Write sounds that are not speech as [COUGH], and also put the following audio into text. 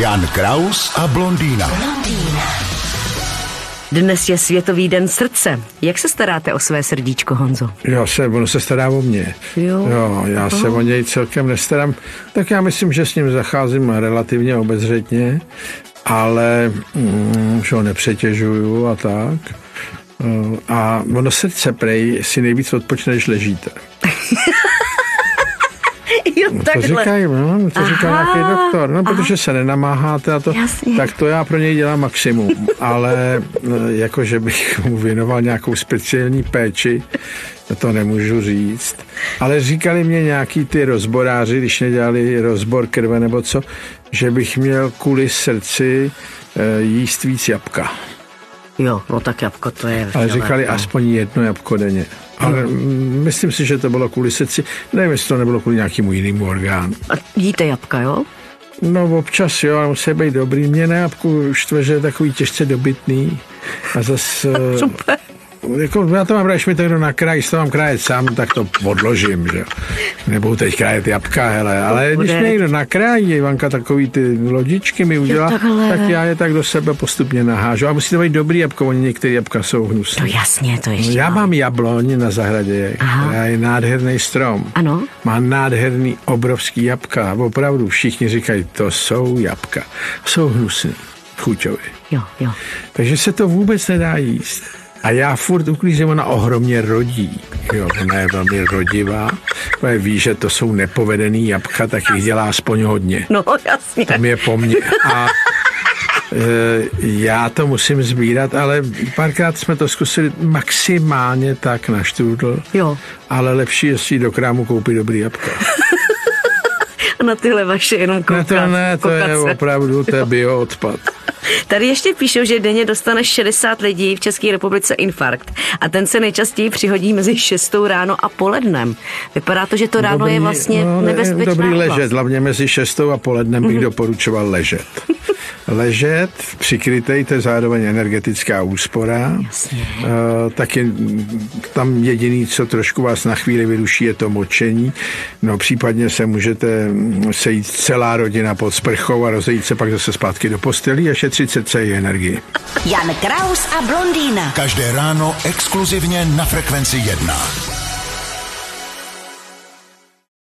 Jan Kraus a blondýna. Dnes je Světový den srdce. Jak se staráte o své srdíčko, Honzo? Já se, ono se stará o mě. Jo. jo já Aha. se o něj celkem nestarám. Tak já myslím, že s ním zacházím relativně obezřetně, ale mm, že ho nepřetěžuju a tak. A ono srdce prej si nejvíc odpočne, když ležíte. [LAUGHS] [LAUGHS] jo, no, to říkají, no, to říká nějaký doktor, no, protože se nenamáháte a to, Jasně. tak to já pro něj dělám maximum, ale jako, že bych [LAUGHS] mu věnoval nějakou speciální péči, to nemůžu říct. Ale říkali mě nějaký ty rozboráři, když nedělali rozbor krve nebo co, že bych měl kvůli srdci e, jíst víc jabka. Jo, no tak jabko to je. Ale říkali no. aspoň jedno jabko denně. Ale myslím si, že to bylo kvůli srdci. Nevím, jestli to nebylo kvůli nějakému jinému orgánu. A jíte jabka, jo? No občas jo, ale musí být dobrý. Mě na jabku štve, že je takový těžce dobytný. A zase... [LAUGHS] Super jako, já to mám když mi to někdo nakrájí, to mám krájet sám, tak to odložím, že Nebudu teď krájet jabka, hele, ale když mě někdo nakrájí, Ivanka, takový ty lodičky mi udělá, tak já je tak do sebe postupně nahážu. A musí to být dobrý jabko, oni některé jabka jsou hnusné. To jasně, to ještě. Já mám jabloň na zahradě, která je nádherný strom. Ano. Má nádherný obrovský jabka. Opravdu všichni říkají, to jsou jabka. Jsou hnusné, chuťové. Jo, jo. Takže se to vůbec nedá jíst. A já furt uklízím, ona ohromně rodí. Jo, ona je velmi rodivá. Ona ví, že to jsou nepovedený jabka, tak jich dělá aspoň hodně. No, jasně. Tam je po mně. A e, já to musím sbírat, ale párkrát jsme to zkusili maximálně tak na štrůdl. Jo. Ale lepší je si do krámu koupit dobrý jabka. [LAUGHS] A na tyhle vaše jenom koukat. Ne, to ne, to je opravdu, to je bioodpad. Tady ještě píšou, že denně dostane 60 lidí v České republice infarkt a ten se nejčastěji přihodí mezi 6 ráno a polednem. Vypadá to, že to ráno dobrý, je vlastně no, nebezpečná Dobrý ležet, hlavně mezi 6 a polednem bych mm-hmm. doporučoval ležet. [LAUGHS] ležet, přikrytej, to je zároveň energetická úspora. Jasně. Uh, taky tam jediný, co trošku vás na chvíli vyruší, je to močení. No případně se můžete sejít celá rodina pod sprchou a rozejít se pak zase zpátky do postelí a šetřit se celý energii. Jan Kraus a blondýna. Každé ráno exkluzivně na Frekvenci 1.